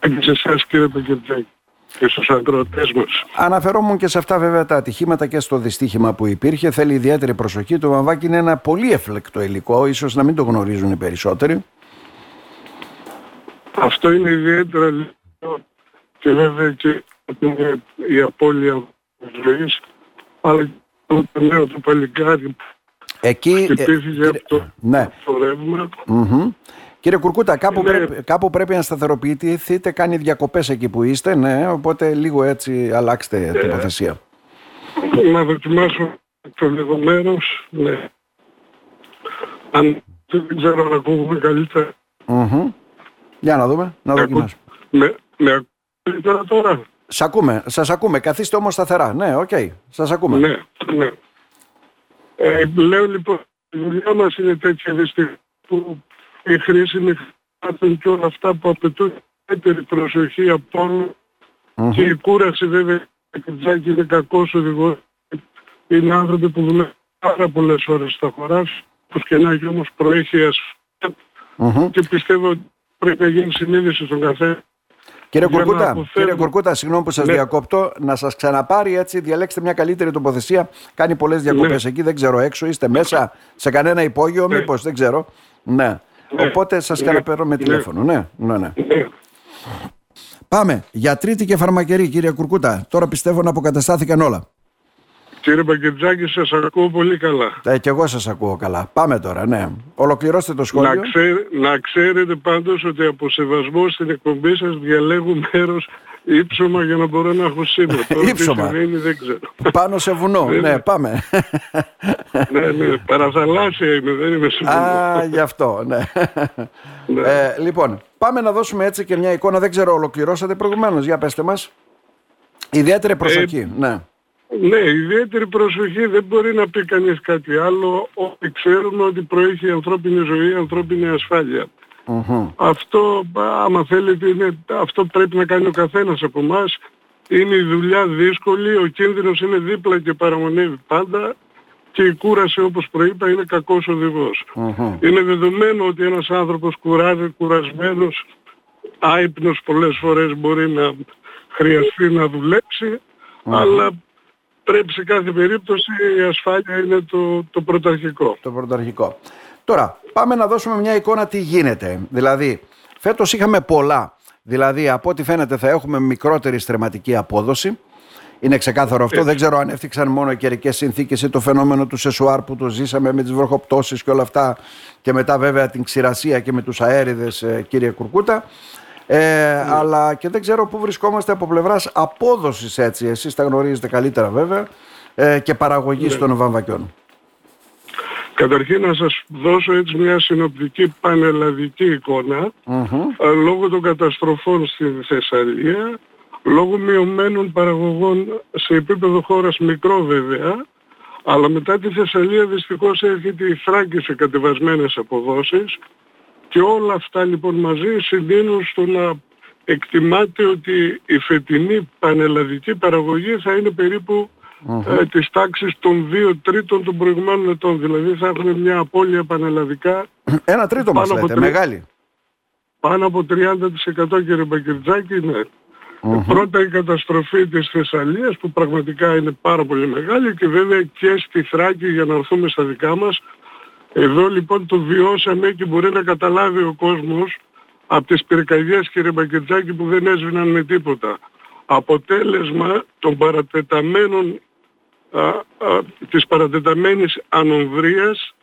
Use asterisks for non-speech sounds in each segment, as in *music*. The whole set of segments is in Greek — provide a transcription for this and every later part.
Και σε εσάς κύριε Παγκερτζάκη και στους ακροατές μας. Αναφερόμουν και σε αυτά βέβαια τα ατυχήματα και στο δυστύχημα που υπήρχε. Θέλει ιδιαίτερη προσοχή. Το βαμβάκι είναι ένα πολύ εφλεκτό υλικό, ίσως να μην το γνωρίζουν οι περισσότεροι. Αυτό είναι ιδιαίτερα λίγο και βέβαια και είναι η απώλεια ζωής, αλλά και το νέο του παλικάρι Εκεί, που ε, χτυπήθηκε από το, ναι. το ρεύμα. Μμμ. Κύριε Κουρκούτα, κάπου, Ναι. πρέπει, κάπου πρέπει να σταθεροποιηθείτε, κάνει διακοπές εκεί που είστε, ναι, οπότε λίγο έτσι αλλάξτε τοποθεσία. Να δοκιμάσω το λίγο μέρος, ναι. Αν δεν ξέρω αν ακούγουμε καλύτερα. Μμμ. Για να δούμε, να Με δοκιμάσουμε. ακού- Με, με ακούγουμε καλύτερα τώρα; Σ' ακούμε, σας ακούμε, καθίστε όμως σταθερά, ναι, οκ, σας ακούμε. Ναι, ναι. Ε, λέω λοιπόν, η δουλειά μας είναι τέτοια δυστυχία που η χρήση χρημάτων και όλα αυτά που απαιτούν ιδιαίτερη προσοχή από όλο Μμμ. και η κούραση βέβαια η Τζάκη είναι κακός οδηγός. Είναι άνθρωποι που δουλεύουν πάρα πολλές ώρες στα χωράφια, πως και να έχει όμως προέχει η ασφάλεια Μμμ. και πιστεύω ότι πρέπει να γίνει συνείδηση στον καθένα. Κύριε Για να Κουρκούτα, αποφεύγουμε- κύριε Κουρκούτα, συγγνώμη που σας Ναι. διακόπτω, να σας ξαναπάρει έτσι, διαλέξτε μια καλύτερη τοποθεσία. Κάνει πολλές διακοπές Ναι. εκεί, δεν ξέρω έξω, είστε μέσα σε κανένα υπόγειο, Ναι. μήπως, δεν ξέρω. Ναι. Ναι. Οπότε σας Ναι. ξαναπαίρνω με Ναι. τηλέφωνο. Ναι, ναι, ναι. Ναι. Πάμε. Για τρίτη και φαρμακερή, κύριε Κουρκούτα. Τώρα πιστεύω να αποκαταστάθηκαν όλα. Κύριε Παγκετζάκη, σας ακούω πολύ καλά. Ε, και εγώ σας ακούω καλά. Πάμε τώρα, ναι. Ολοκληρώστε το Να, σχόλιο. ξέρ- να ξέρετε πάντως ότι από σεβασμό στην εκπομπή σας διαλέγω μέρος ύψωμα για να μπορώ να έχω σήμερα. *laughs* Τώρα τι Ύψωμα. συμβαίνει δεν ξέρω. Πάνω σε βουνό. Βέβαια. ναι, πάμε. ναι, ναι, παραθαλάσσια είμαι, δεν είμαι σε βουνό. Α, γι' αυτό, ναι. Ναι. Ε, λοιπόν, πάμε να δώσουμε έτσι και μια εικόνα. Δεν ξέρω, ολοκληρώσατε προηγουμένως. Για πέστε μας. Ιδιαίτερη προσοχή, ναι. Ναι, ιδιαίτερη προσοχή δεν μπορεί να πει κανείς κάτι άλλο ότι ξέρουμε ότι προέχει η ανθρώπινη ζωή, η ανθρώπινη ασφάλεια. Μμμ. Αυτό, άμα θέλετε, είναι, αυτό πρέπει να κάνει ο καθένας από εμάς. Είναι η δουλειά δύσκολη, ο κίνδυνος είναι δίπλα και παραμονεύει πάντα και η κούραση όπως προείπα είναι κακός οδηγός. Μμμ. Είναι δεδομένο ότι ένας άνθρωπος κουράζει, κουρασμένος, άϊπνος πολλές φορές μπορεί να χρειαστεί να δουλέψει, αλλά πρέπει σε κάθε περίπτωση η ασφάλεια είναι το, το πρωταρχικό. Το πρωτοαρχικό. Τώρα, πάμε να δώσουμε μια εικόνα τι γίνεται. Δηλαδή, φέτος είχαμε πολλά. Δηλαδή, από ό,τι φαίνεται θα έχουμε μικρότερη στρεματική απόδοση. Είναι ξεκάθαρο αυτό. Δεν ξέρω αν έφτιαξαν μόνο οι καιρικές συνθήκες ή το φαινόμενο του σεσουάρ που το ζήσαμε με τις βροχοπτώσεις και όλα αυτά. Και μετά, βέβαια, την ξηρασία και με τους αέριδες, κύριε Κουρκούτα. Ε, Αλλά και δεν ξέρω πού βρισκόμαστε από πλευράς απόδοσης έτσι. Εσείς τα γνωρίζετε καλύτερα, βέβαια. Ε, και παραγωγής των βαμβακιών. Καταρχήν να σας δώσω έτσι μια συνοπτική πανελλαδική εικόνα Μμμ. ε, λόγω των καταστροφών στη Θεσσαλία, λόγω μειωμένων παραγωγών σε επίπεδο χώρας μικρό βέβαια, αλλά μετά τη Θεσσαλία δυστυχώς έρχεται η Θράκη σε κατεβασμένες αποδόσεις και όλα αυτά λοιπόν μαζί συντείνουν στο να εκτιμάται ότι η φετινή πανελλαδική παραγωγή θα είναι περίπου ε, της τάξης των 2 τρίτων των προηγουμένων ετών. Δηλαδή θα έχουμε μια απώλεια πανελλαδικά Ένα τρίτο μας Πάνω από λέτε, τρι- μεγάλη. πάνω από 30% κύριε Μπακερτζάκη, ναι. Πρώτα η καταστροφή της Θεσσαλίας που πραγματικά είναι πάρα πολύ μεγάλη και βέβαια και στη Θράκη για να έρθουμε στα δικά μας. Εδώ λοιπόν το βιώσαμε και μπορεί να καταλάβει ο κόσμος από τις πυρκαγιές κύριε Μπακερτζάκη που δεν έσβηναν με τίποτα. Αποτέλεσμα των παρατεταμένων α, α, της παρατεταμένης ανομβρίας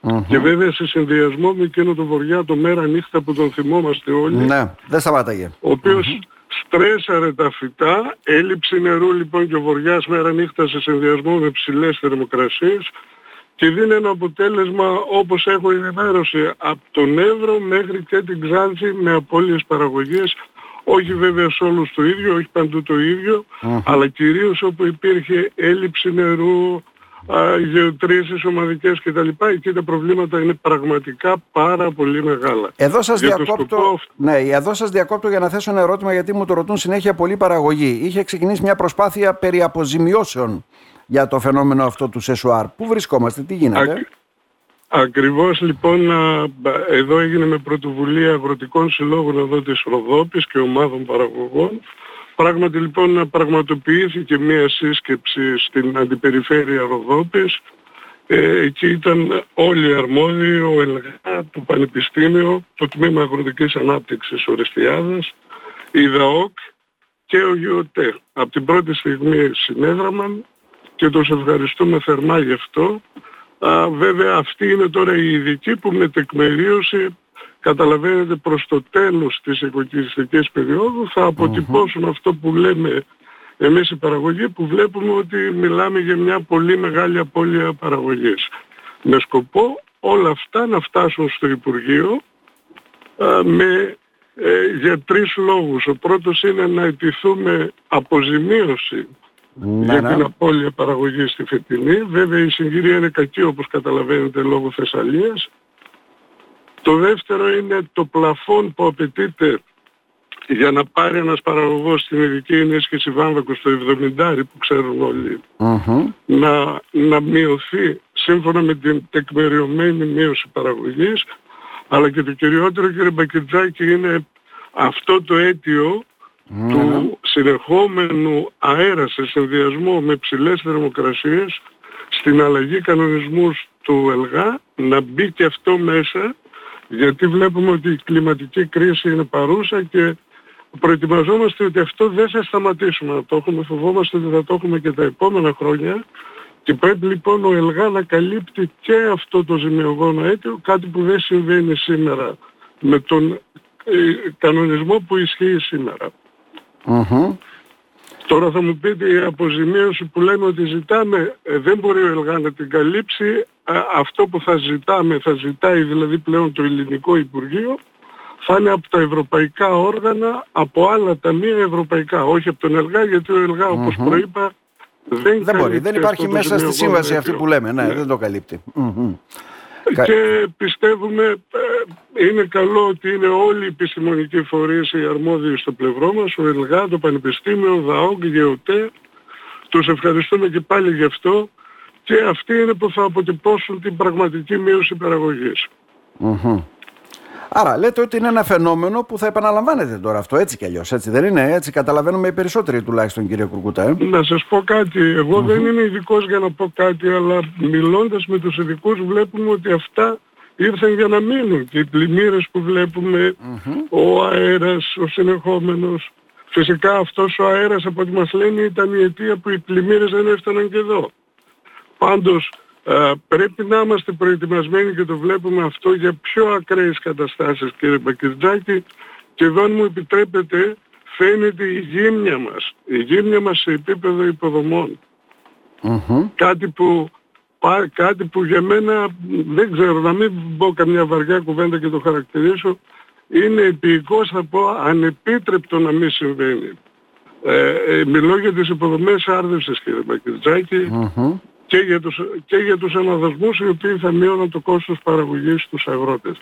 Μμμ. και βέβαια σε συνδυασμό με εκείνο το βοριά το μέρα νύχτα που τον θυμόμαστε όλοι Ναι, δεν σταμάταγε. ο οποίος στρέσαρε τα φυτά, έλλειψη νερού λοιπόν και ο βοριάς μέρα νύχτα σε συνδυασμό με ψηλές θερμοκρασίες και δίνει ένα αποτέλεσμα όπως έχω ενημέρωση από τον Εύρο μέχρι και την Ξάνθη με απώλειες παραγωγής όχι βέβαια σε όλους το ίδιο, όχι παντού το ίδιο, αλλά κυρίως όπου υπήρχε έλλειψη νερού, α, γεωτρήσεις ομαδικές κτλ. Εκεί τα προβλήματα είναι πραγματικά πάρα πολύ μεγάλα. Εδώ σας, Για το διακόπτω, σκοπό αυτό. ναι, εδώ σας διακόπτω για να θέσω ένα ερώτημα γιατί μου το ρωτούν συνέχεια πολλή παραγωγή. Είχε ξεκινήσει μια προσπάθεια περί αποζημιώσεων για το φαινόμενο αυτό του σεσουάρ. Πού βρισκόμαστε, τι γίνεται; Ακ- Ακριβώς λοιπόν εδώ έγινε με πρωτοβουλία αγροτικών συλλόγων εδώ της Ροδόπης και ομάδων παραγωγών. Πράγματι λοιπόν πραγματοποιήθηκε μία σύσκεψη στην αντιπεριφέρεια Ροδόπης. Ε, εκεί ήταν όλοι οι αρμόδιοι, ο ΕΛΓΑ, το Πανεπιστήμιο, το Τμήμα Αγροτικής Ανάπτυξης Ορεστιάδας, η ΔΑΟΚ και ο ΓΙΟΤΕ. Από την πρώτη στιγμή συνέδραμαν και τους ευχαριστούμε θερμά γι' αυτό. Α, βέβαια αυτή είναι τώρα η ειδική που με τεκμηρίωση καταλαβαίνετε προς το τέλος της οικοκυριστικής περίοδου θα αποτυπωσουν αυτό που λέμε εμείς οι παραγωγοί που βλέπουμε ότι μιλάμε για μια πολύ μεγάλη απώλεια παραγωγής. Με σκοπό όλα αυτά να φτάσουν στο Υπουργείο με, ε, για τρεις λόγους. Ο πρώτος είναι να ετηθούμε αποζημίωση ναι, για ναι. την απώλεια παραγωγής στη φετινή. Βέβαια η συγκυρία είναι κακή όπως καταλαβαίνετε λόγω Θεσσαλίας. Το δεύτερο είναι το πλαφόν που απαιτείται για να πάρει ένας παραγωγός την ειδική ενίσχυση βάμβακου στο 70 που ξέρουν να, να μειωθεί σύμφωνα με την τεκμεριωμένη μείωση παραγωγής αλλά και το κυριότερο κύριε Μπακετζάκη είναι αυτό το αίτιο του συνεχόμενου αέρα σε συνδυασμό με ψηλές θερμοκρασίες στην αλλαγή κανονισμούς του ΕΛΓΑ να μπει και αυτό μέσα γιατί βλέπουμε ότι η κλιματική κρίση είναι παρούσα και προετοιμαζόμαστε ότι αυτό δεν θα σταματήσουμε να το έχουμε, φοβόμαστε ότι θα το έχουμε και τα επόμενα χρόνια. Και πρέπει λοιπόν ο ΕΛΓΑ να καλύπτει και αυτό το ζημιογόνο αίτιο, κάτι που δεν συμβαίνει σήμερα με τον ε, κανονισμό που ισχύει σήμερα. Τώρα θα μου πείτε η αποζημίωση που λέμε ότι ζητάμε ε, δεν μπορεί ο ΕΛΓΑ να την καλύψει. αυτό που θα ζητάμε, θα ζητάει δηλαδή πλέον το ελληνικό Υπουργείο, θα είναι από τα ευρωπαϊκά όργανα, από άλλα ταμεία ευρωπαϊκά. Όχι από τον ΕΛΓΑ, γιατί ο ΕΛΓΑ όπως προείπα δεν, δεν μπορεί. Δεν υπάρχει μέσα στη σύμβαση αυτή που λέμε. Ναι, ναι. δεν το καλυπτει και πιστεύουμε ε, είναι καλό ότι είναι όλοι οι επιστημονικοί φορείς οι αρμόδιοι στο πλευρό μας, ο ΕΛΓΑ, το Πανεπιστήμιο, ο ΔΑΟΚ, η ΓΕΟΤΕ. Τους ευχαριστούμε και πάλι γι' αυτό και αυτοί είναι που θα αποτυπώσουν την πραγματική μείωση Άρα λέτε ότι είναι ένα φαινόμενο που θα επαναλαμβάνεται τώρα αυτό έτσι κι αλλιώς, έτσι δεν είναι, έτσι καταλαβαίνουμε οι περισσότεροι τουλάχιστον κύριε Κουρκούτα. Ε; Να σας πω κάτι, δεν είμαι ειδικός για να πω κάτι, αλλά μιλώντας με τους ειδικούς βλέπουμε ότι αυτά ήρθαν για να μείνουν και οι πλημμύρες που βλεπουμε ο αέρας, ο συνεχόμενος. Φυσικά αυτός ο αέρας από ό,τι μας λένε ήταν η αιτία που οι πλημμύρες δεν έφταναν και εδώ. Πάντως ε, πρέπει να είμαστε προετοιμασμένοι και το βλέπουμε αυτό για πιο ακραίες καταστάσεις κύριε Μπακυρτζάκη. Και εδώ αν μου επιτρέπετε φαίνεται η γύμνια μας, η γύμνια μας σε επίπεδο Κάτι που κάτι που για μένα δεν ξέρω να μην πω καμιά βαριά κουβέντα και το χαρακτηρίσω είναι επίοικος θα πω ανεπίτρεπτο να μην συμβαίνει. Ε, ε, μιλώ για τις υποδομές άρδευσης κύριε Μπακυρτζάκη και για τους, και για τους αναδασμούς οι οποίοι θα μείωναν το κόστος παραγωγής στους αγρότες.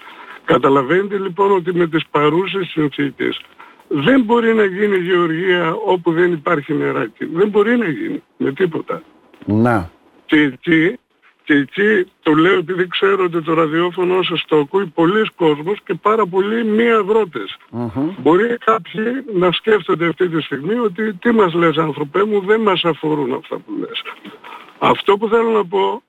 Καταλαβαίνετε λοιπόν ότι με τις παρούσες συνθήκες δεν μπορεί να γίνει γεωργία όπου δεν υπάρχει νεράκι. Δεν μπορεί να γίνει με τίποτα. Να. Και εκεί, και εκεί το λέω επειδή ξέρω ότι το ραδιόφωνο σας το ακούει πολλοί κόσμος και πάρα πολλοί μη αγροτες Μπορεί κάποιοι να σκέφτονται αυτή τη στιγμή ότι τι μας λες άνθρωπέ μου δεν μας αφορούν αυτά που λες. Αυτό που θέλω να πω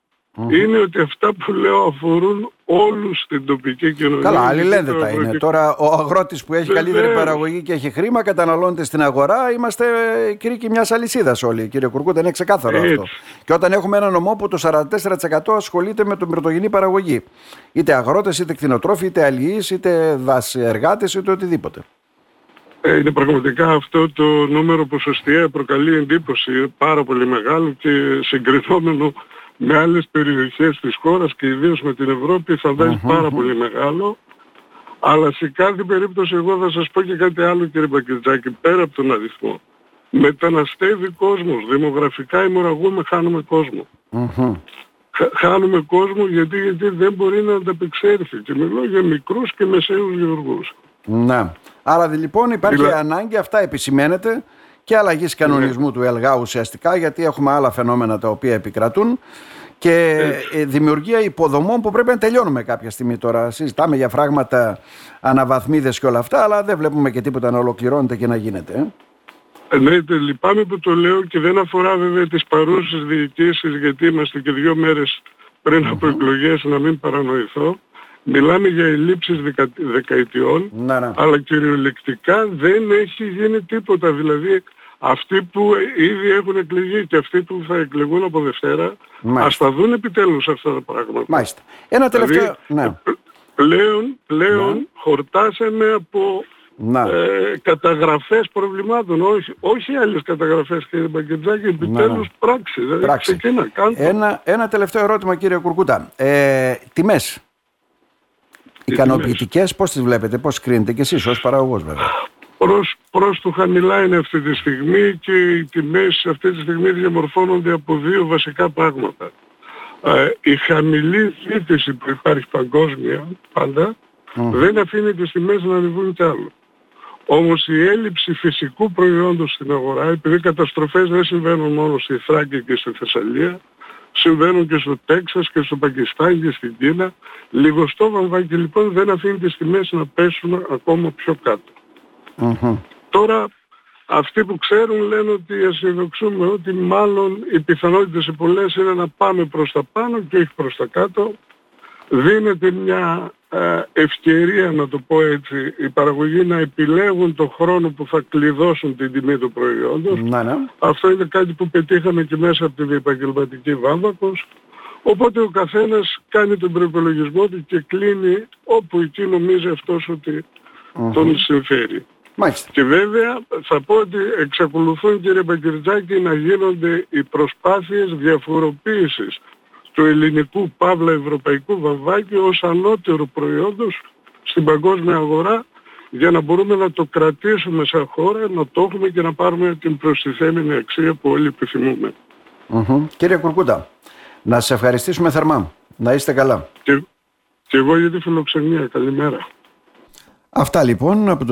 είναι ότι αυτά που λέω αφορούν όλους στην τοπική κοινωνία. Καλά, αλληλένδετα είναι. Τώρα ο αγρότης που έχει καλύτερη παραγωγή και έχει χρήμα καταναλώνεται στην αγορά. Είμαστε κρίκοι μιας αλυσίδας όλοι. Κύριε Κουρκούτα, είναι ξεκάθαρο αυτό. Και όταν έχουμε ένα νομό που το 44% ασχολείται με τον πρωτογενή παραγωγή. Είτε αγρότες, είτε κτηνοτρόφοι, είτε αλληλείς, είτε δασιεργάτες, είτε οτιδήποτε. Ε, είναι πραγματικά αυτό το νούμερο ποσοστιαία προκαλεί εντύπωση πάρα πολύ μεγάλο και συγκρινόμενο με άλλες περιοχές της χώρας και ιδίως με την Ευρώπη θα βαζει πάρα πολύ μεγάλο. Αλλά σε κάθε περίπτωση εγώ θα σας πω και κάτι άλλο κύριε Μπακετζάκη, πέρα από τον αριθμό. Μεταναστεύει κόσμος, δημογραφικά ημωραγούμε, χάνουμε κόσμο. Χάνουμε κόσμο γιατί, γιατί δεν μπορεί να ανταπεξέλθει. Και μιλώ για μικρούς και μεσαίους γεωργούς. Ναι. Άρα λοιπόν υπάρχει ανάγκη, αυτά επισημαίνεται και αλλαγής κανονισμού ναι. του ΕΛΓΑ ουσιαστικά γιατί έχουμε άλλα φαινόμενα τα οποία επικρατούν και ε, δημιουργία υποδομών που πρέπει να τελειώνουμε κάποια στιγμή τώρα. Συζητάμε για φράγματα, αναβαθμίδες και όλα αυτά, αλλά δεν βλέπουμε και τίποτα να ολοκληρώνεται και να γίνεται. Ε. Ε, ναι, λυπάμαι που το λέω και δεν αφορά βέβαια τις παρούσες διοικήσεις γιατί είμαστε και δύο μέρες πριν από εκλογές να μην παρανοηθώ. Μιλάμε για ελλείψεις δεκα, δεκαετιών, να, ναι. αλλά κυριολεκτικά δεν έχει γίνει τίποτα. Δηλαδή αυτοί που ήδη έχουν εκλεγεί και αυτοί που θα εκλεγούν από Δευτέρα, Μάλιστα. ας τα δουν επιτέλους αυτά τα πράγματα. Μάλιστα. Ένα δηλαδή, τελευταίο... ναι. Πλέον, πλέον ναι. χορτάσαμε από ε, καταγραφές προβλημάτων, όχι, όχι άλλες καταγραφές κύριε Μπαγκετζάκη, επιτέλους ναι. πράξη. Δηλαδή πράξη. Ξεκίνα, ένα, ένα τελευταίο ερώτημα κύριε Κουρκούτα. Ε, τιμές. Ικανοποιητικές, πώς τις βλέπετε, πώς κρίνετε και εσείς ως παραγωγός βέβαια. Προς, προς το χαμηλά είναι αυτή τη στιγμή και οι τιμές αυτή τη στιγμή διαμορφώνονται από δύο βασικά πράγματα. Ε, η χαμηλή ζήτηση που υπάρχει παγκόσμια πάντα δεν αφήνει τις τιμές να ανεβούν κι άλλο. Όμως η έλλειψη φυσικού προϊόντος στην αγορά, επειδή οι καταστροφές δεν συμβαίνουν μόνο στη Θράκη και στη Θεσσαλία, συμβαίνουν και στο Τέξας και στο Πακιστάν και στην Κίνα, λιγοστό βαμβάκι λοιπόν δεν αφήνει τις τιμές να πέσουν ακόμα πιο κατω Τώρα αυτοί που ξέρουν λένε ότι αισιοδοξούμε ότι μάλλον οι πιθανότητες σε πολλές είναι να πάμε προς τα πάνω και όχι προς τα κάτω. Δίνεται μια ε, ευκαιρία να το πω έτσι οι παραγωγοί να επιλέγουν το χρόνο που θα κλειδώσουν την τιμή του προϊόντος. Ναι, ναι. Αυτό είναι κάτι που πετύχαμε και μέσα από την επαγγελματική βάμβακος. Οπότε ο καθένας κάνει τον προϋπολογισμό του και κλείνει όπου εκεί νομίζει αυτός τον συμφέρει. Μάλιστα. Και βέβαια θα πω ότι εξακολουθούν κύριε Παγκυρτζάκη να γίνονται οι προσπάθειες διαφοροποίησης του ελληνικού παύλα ευρωπαϊκού βαμβάκι ως ανώτερο προϊόντος στην παγκόσμια αγορά για να μπορούμε να το κρατήσουμε σαν χώρα, να το έχουμε και να πάρουμε την προστιθέμενη αξία που όλοι Κύριε Κουρκούτα, να σας ευχαριστήσουμε θερμά. Να είστε καλά. Και, και εγώ για τη φιλοξενία. Καλημέρα. Αυτά λοιπόν από